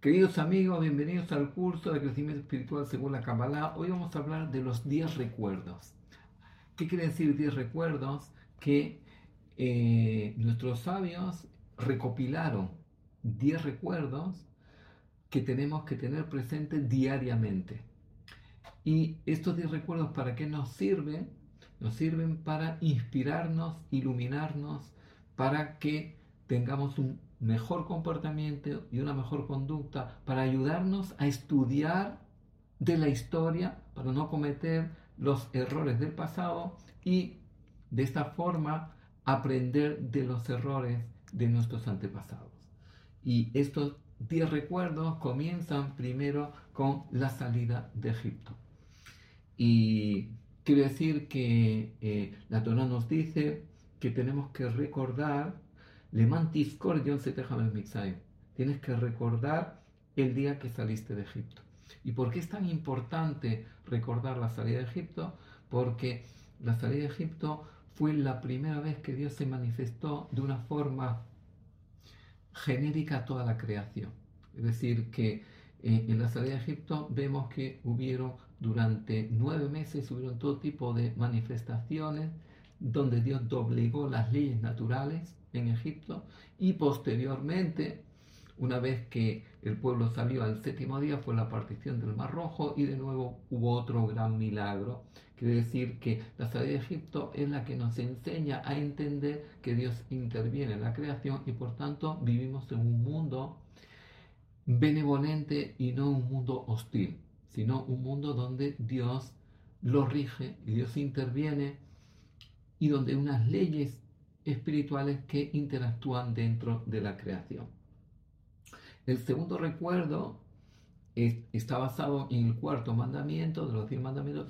Queridos amigos, bienvenidos al curso de crecimiento espiritual según la Kabbalah. Hoy vamos a hablar de los 10 recuerdos. ¿Qué quiere decir 10 recuerdos? Que eh, nuestros sabios recopilaron 10 recuerdos que tenemos que tener presentes diariamente. Y estos 10 recuerdos, ¿para qué nos sirven? Nos sirven para inspirarnos, iluminarnos, para que tengamos un mejor comportamiento y una mejor conducta, para ayudarnos a estudiar de la historia, para no cometer los errores del pasado y de esta forma aprender de los errores de nuestros antepasados. Y estos 10 recuerdos comienzan primero con la salida de Egipto. Y quiere decir que eh, la Torah nos dice que tenemos que recordar, le mantis tienes que recordar el día que saliste de Egipto. ¿Y por qué es tan importante recordar la salida de Egipto? Porque la salida de Egipto fue la primera vez que Dios se manifestó de una forma genérica a toda la creación. Es decir, que eh, en la salida de Egipto vemos que hubieron durante nueve meses, hubieron todo tipo de manifestaciones donde Dios doblegó las leyes naturales en Egipto y posteriormente, una vez que el pueblo salió al séptimo día, fue la partición del Mar Rojo y de nuevo hubo otro gran milagro. Quiere decir que la salida de Egipto es la que nos enseña a entender que Dios interviene en la creación y por tanto vivimos en un mundo benevolente y no un mundo hostil, sino un mundo donde Dios lo rige y Dios interviene y donde unas leyes espirituales que interactúan dentro de la creación. El segundo recuerdo está basado en el cuarto mandamiento de los diez mandamientos.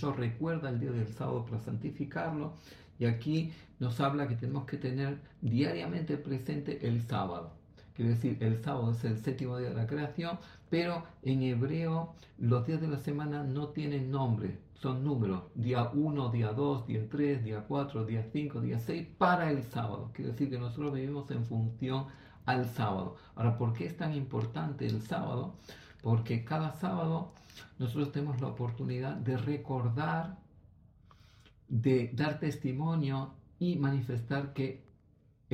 Yo recuerda el día del sábado para santificarlo. Y aquí nos habla que tenemos que tener diariamente presente el sábado. Quiere decir, el sábado es el séptimo día de la creación, pero en hebreo los días de la semana no tienen nombre, son números. Día 1, día 2, día 3, día 4, día 5, día 6, para el sábado. Quiere decir que nosotros vivimos en función al sábado. Ahora, ¿por qué es tan importante el sábado? Porque cada sábado nosotros tenemos la oportunidad de recordar, de dar testimonio y manifestar que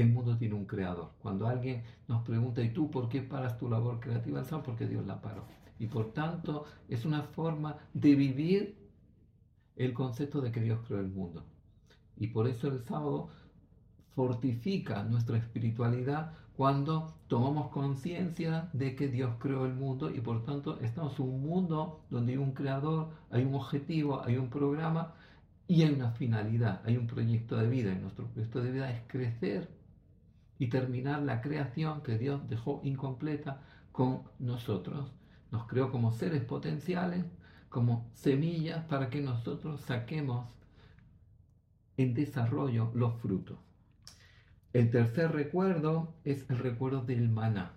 el mundo tiene un creador. Cuando alguien nos pregunta, ¿y tú por qué paras tu labor creativa el sábado? Porque Dios la paró. Y por tanto es una forma de vivir el concepto de que Dios creó el mundo. Y por eso el sábado fortifica nuestra espiritualidad cuando tomamos conciencia de que Dios creó el mundo y por tanto estamos en un mundo donde hay un creador, hay un objetivo, hay un programa y hay una finalidad, hay un proyecto de vida. Y nuestro proyecto de vida es crecer y terminar la creación que Dios dejó incompleta con nosotros. Nos creó como seres potenciales, como semillas para que nosotros saquemos en desarrollo los frutos. El tercer recuerdo es el recuerdo del maná.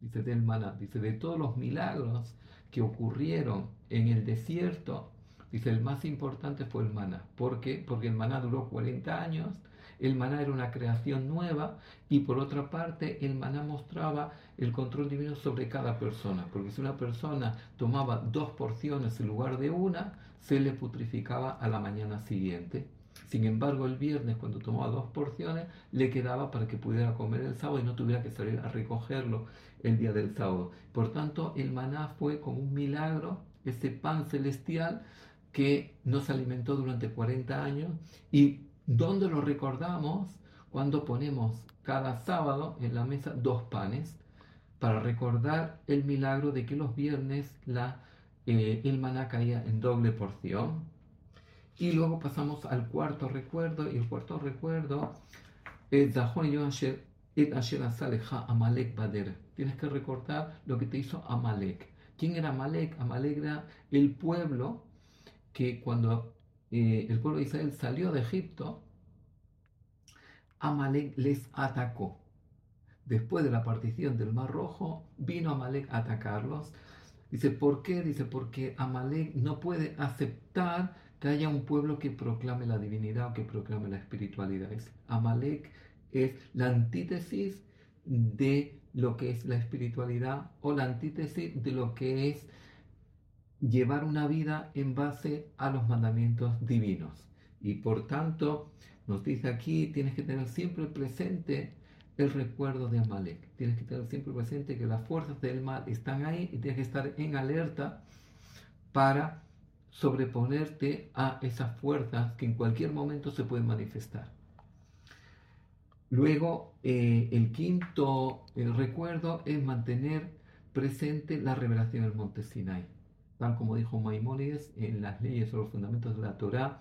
Dice del maná, dice de todos los milagros que ocurrieron en el desierto, dice el más importante fue el maná. ¿Por qué? Porque el maná duró 40 años, el maná era una creación nueva y por otra parte el maná mostraba el control divino sobre cada persona, porque si una persona tomaba dos porciones en lugar de una, se le putrificaba a la mañana siguiente. Sin embargo, el viernes, cuando tomaba dos porciones, le quedaba para que pudiera comer el sábado y no tuviera que salir a recogerlo el día del sábado. Por tanto, el maná fue como un milagro, ese pan celestial que nos alimentó durante 40 años y donde lo recordamos cuando ponemos cada sábado en la mesa dos panes para recordar el milagro de que los viernes la, eh, el maná caía en doble porción y luego pasamos al cuarto recuerdo, y el cuarto recuerdo es Amalek Bader. Tienes que recordar lo que te hizo Amalek. ¿Quién era Amalek? Amalek era el pueblo que cuando eh, el pueblo de Israel salió de Egipto, Amalek les atacó. Después de la partición del Mar Rojo, vino Amalek a atacarlos. Dice, ¿por qué? Dice, porque Amalek no puede aceptar que haya un pueblo que proclame la divinidad o que proclame la espiritualidad. Amalek es la antítesis de lo que es la espiritualidad o la antítesis de lo que es llevar una vida en base a los mandamientos divinos. Y por tanto, nos dice aquí, tienes que tener siempre presente el recuerdo de Amalek. Tienes que tener siempre presente que las fuerzas del mal están ahí y tienes que estar en alerta para sobreponerte a esas fuerzas que en cualquier momento se pueden manifestar. Luego, eh, el quinto recuerdo es mantener presente la revelación del monte Sinai. Tal como dijo Maimónides en las leyes o los fundamentos de la Torah,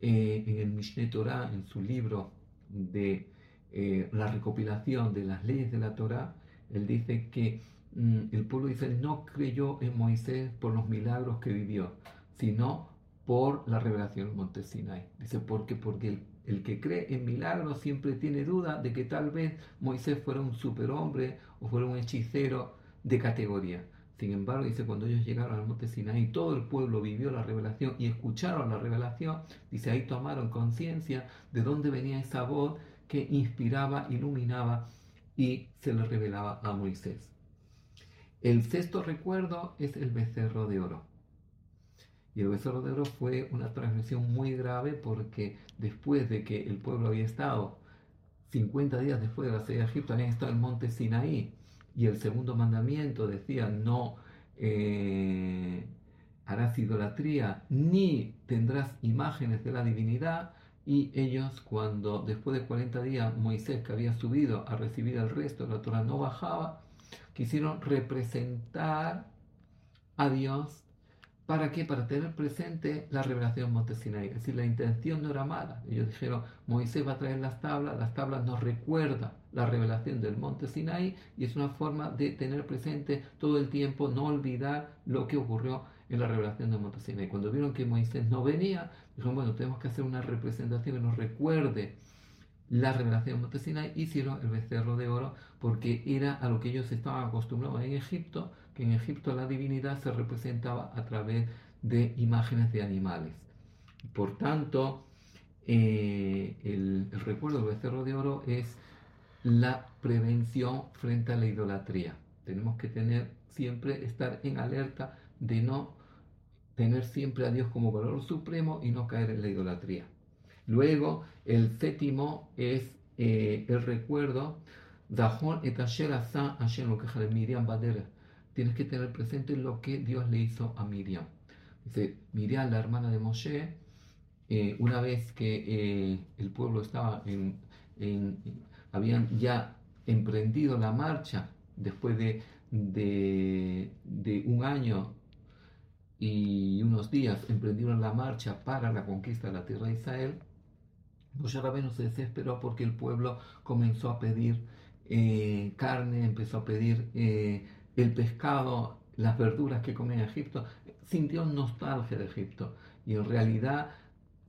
eh, en el Mishneh Torah, en su libro de eh, la recopilación de las leyes de la Torah, él dice que mm, el pueblo dice no creyó en Moisés por los milagros que vivió, sino por la revelación del monte Sinai. Dice, porque Porque el el que cree en milagros siempre tiene duda de que tal vez Moisés fuera un superhombre o fuera un hechicero de categoría. Sin embargo, dice, cuando ellos llegaron al monte Sinaí, todo el pueblo vivió la revelación y escucharon la revelación, dice, ahí tomaron conciencia de dónde venía esa voz que inspiraba, iluminaba y se le revelaba a Moisés. El sexto recuerdo es el becerro de oro. Y el becerro de oro fue una transgresión muy grave porque después de que el pueblo había estado 50 días después de la salida de Egipto, habían estado en el monte Sinaí y el segundo mandamiento decía no eh, harás idolatría ni tendrás imágenes de la divinidad. Y ellos cuando después de 40 días Moisés que había subido a recibir el resto de la Torah no bajaba, quisieron representar a Dios ¿Para qué? Para tener presente la revelación Monte Sinai. Es decir, la intención no era mala. Ellos dijeron, Moisés va a traer las tablas, las tablas nos recuerdan la revelación del Monte Sinai y es una forma de tener presente todo el tiempo, no olvidar lo que ocurrió en la revelación del Monte Sinai. Cuando vieron que Moisés no venía, dijeron, bueno, tenemos que hacer una representación que nos recuerde la revelación del Monte Sinai. Hicieron el becerro de oro porque era a lo que ellos estaban acostumbrados en Egipto que en Egipto la divinidad se representaba a través de imágenes de animales. Por tanto, eh, el, recuerdo del becerro de oro es la prevención frente a la idolatría. Tenemos que tener siempre, estar en alerta de no tener siempre a Dios como valor supremo y no caer en la idolatría. Luego, el séptimo es eh, el recuerdo, et Miriam tienes que tener presente lo que Dios le hizo a Miriam. Dice, Miriam, la hermana de Moshe, eh, una vez que eh, el pueblo estaba en, habían ya emprendido la marcha después de, un año y unos días emprendieron la marcha para la conquista de la tierra de Israel, Moshe Rabbeinu se desesperó porque el pueblo comenzó a pedir eh, carne, empezó a pedir el pescado, las verduras que comía en Egipto, sintió nostalgia de Egipto y en realidad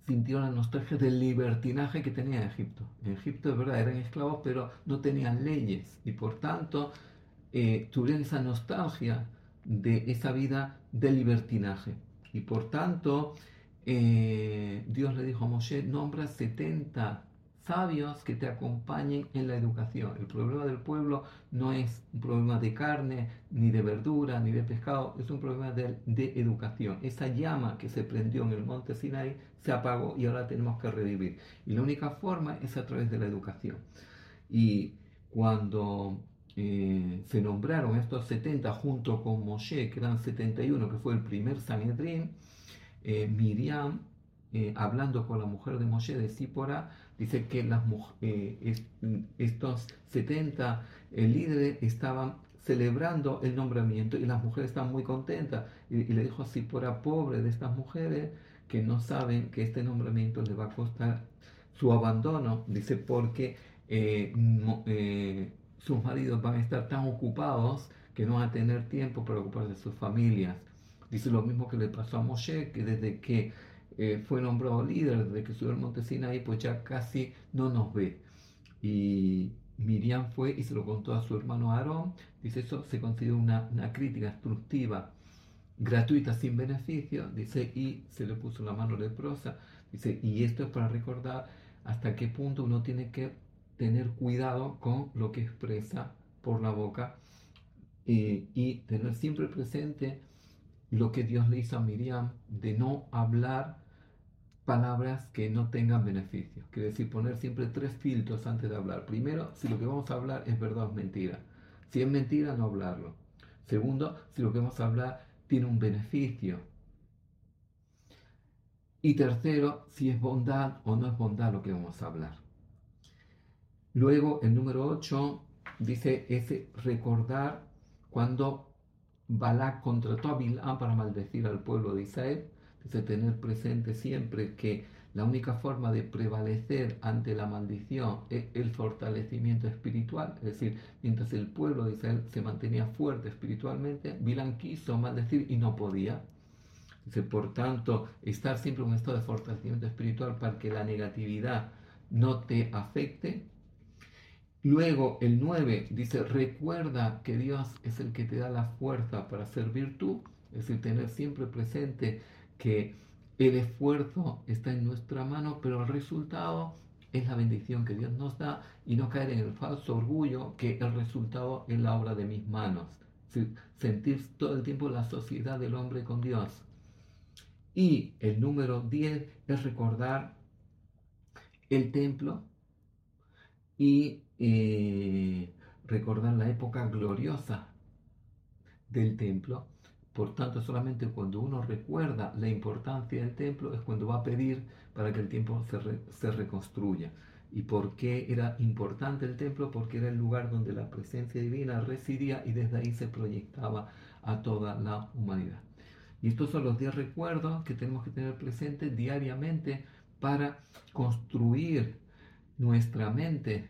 sintió la nostalgia del libertinaje que tenía Egipto. En Egipto de verdad eran esclavos pero no tenían leyes y por tanto eh, tuvieron esa nostalgia de esa vida de libertinaje. Y por tanto eh, Dios le dijo a Moshe, nombra 70 sabios que te acompañen en la educación. El problema del pueblo no es un problema de carne, ni de verdura, ni de pescado, es un problema de, de, educación. Esa llama que se prendió en el monte Sinai se apagó y ahora tenemos que revivir. Y la única forma es a través de la educación. Y cuando eh, se nombraron estos 70 junto con Moshe, que eran 71, que fue el primer Sanedrín, eh, Miriam, eh, hablando con la mujer de Moshe, de Sípora, dice que las, eh, estos 70 eh, líderes estaban celebrando el nombramiento y las mujeres estaban muy contentas. Y, le dijo así, por a pobre de estas mujeres que no saben que este nombramiento les va a costar su abandono, dice, porque eh, sus maridos van a estar tan ocupados que no van a tener tiempo para ocuparse de sus familias. Dice lo mismo que le pasó a Moshe, que desde que eh, fue nombrado líder desde que subió al monte Sinaí, pues ya casi no nos ve. Y Miriam fue y se lo contó a su hermano Aarón. Dice, eso se considera una, una crítica destructiva, gratuita, sin beneficio. Dice, y se le puso la mano leprosa. Dice, y esto es para recordar hasta qué punto uno tiene que tener cuidado con lo que expresa por la boca y tener siempre presente lo que Dios le hizo a Miriam de no hablar palabras que no tengan beneficio. Quiere decir, poner siempre tres filtros antes de hablar. Primero, si lo que vamos a hablar es verdad o mentira. Si es mentira, no hablarlo. Segundo, si lo que vamos a hablar tiene un beneficio. Y tercero, si es bondad o no es bondad lo que vamos a hablar. Luego, el número 8 dice, es recordar cuando Balak contrató a Bilam para maldecir al pueblo de Israel. Dice, tener presente siempre que la única forma de prevalecer ante la maldición es el fortalecimiento espiritual. Es decir, mientras el pueblo de Israel se mantenía fuerte espiritualmente, Bilam quiso maldecir y no podía. Dice, por tanto, estar siempre en un estado de fortalecimiento espiritual para que la negatividad no te afecte. Luego, el 9 dice, recuerda que Dios es el que te da la fuerza para servir tú. Es decir, tener siempre presente que el esfuerzo está en nuestra mano, pero el resultado es la bendición que Dios nos da y no caer en el falso orgullo que el resultado es la obra de mis manos. Sentir todo el tiempo la sociedad del hombre con Dios. Y el número 10 es recordar el templo y eh, recordar la época gloriosa del templo. Por tanto, solamente cuando uno recuerda la importancia del templo es cuando va a pedir para que el templo se, se reconstruya. ¿Y por qué era importante el templo? Porque era el lugar donde la presencia divina residía y desde ahí se proyectaba a toda la humanidad. Y estos son los 10 recuerdos que tenemos que tener presentes diariamente para construir nuestra mente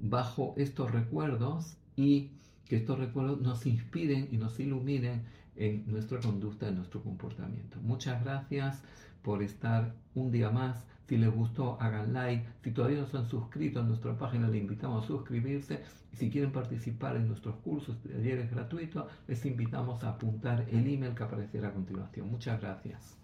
bajo estos recuerdos y que estos recuerdos nos inspiren y nos iluminen en nuestra conducta, en nuestro comportamiento. Muchas gracias por estar un día más. Si les gustó, hagan like. Si todavía no se han suscrito a nuestra página, les invitamos a suscribirse. Y si quieren participar en nuestros cursos, talleres gratuitos, les invitamos a apuntar el email que aparecerá a continuación. Muchas gracias.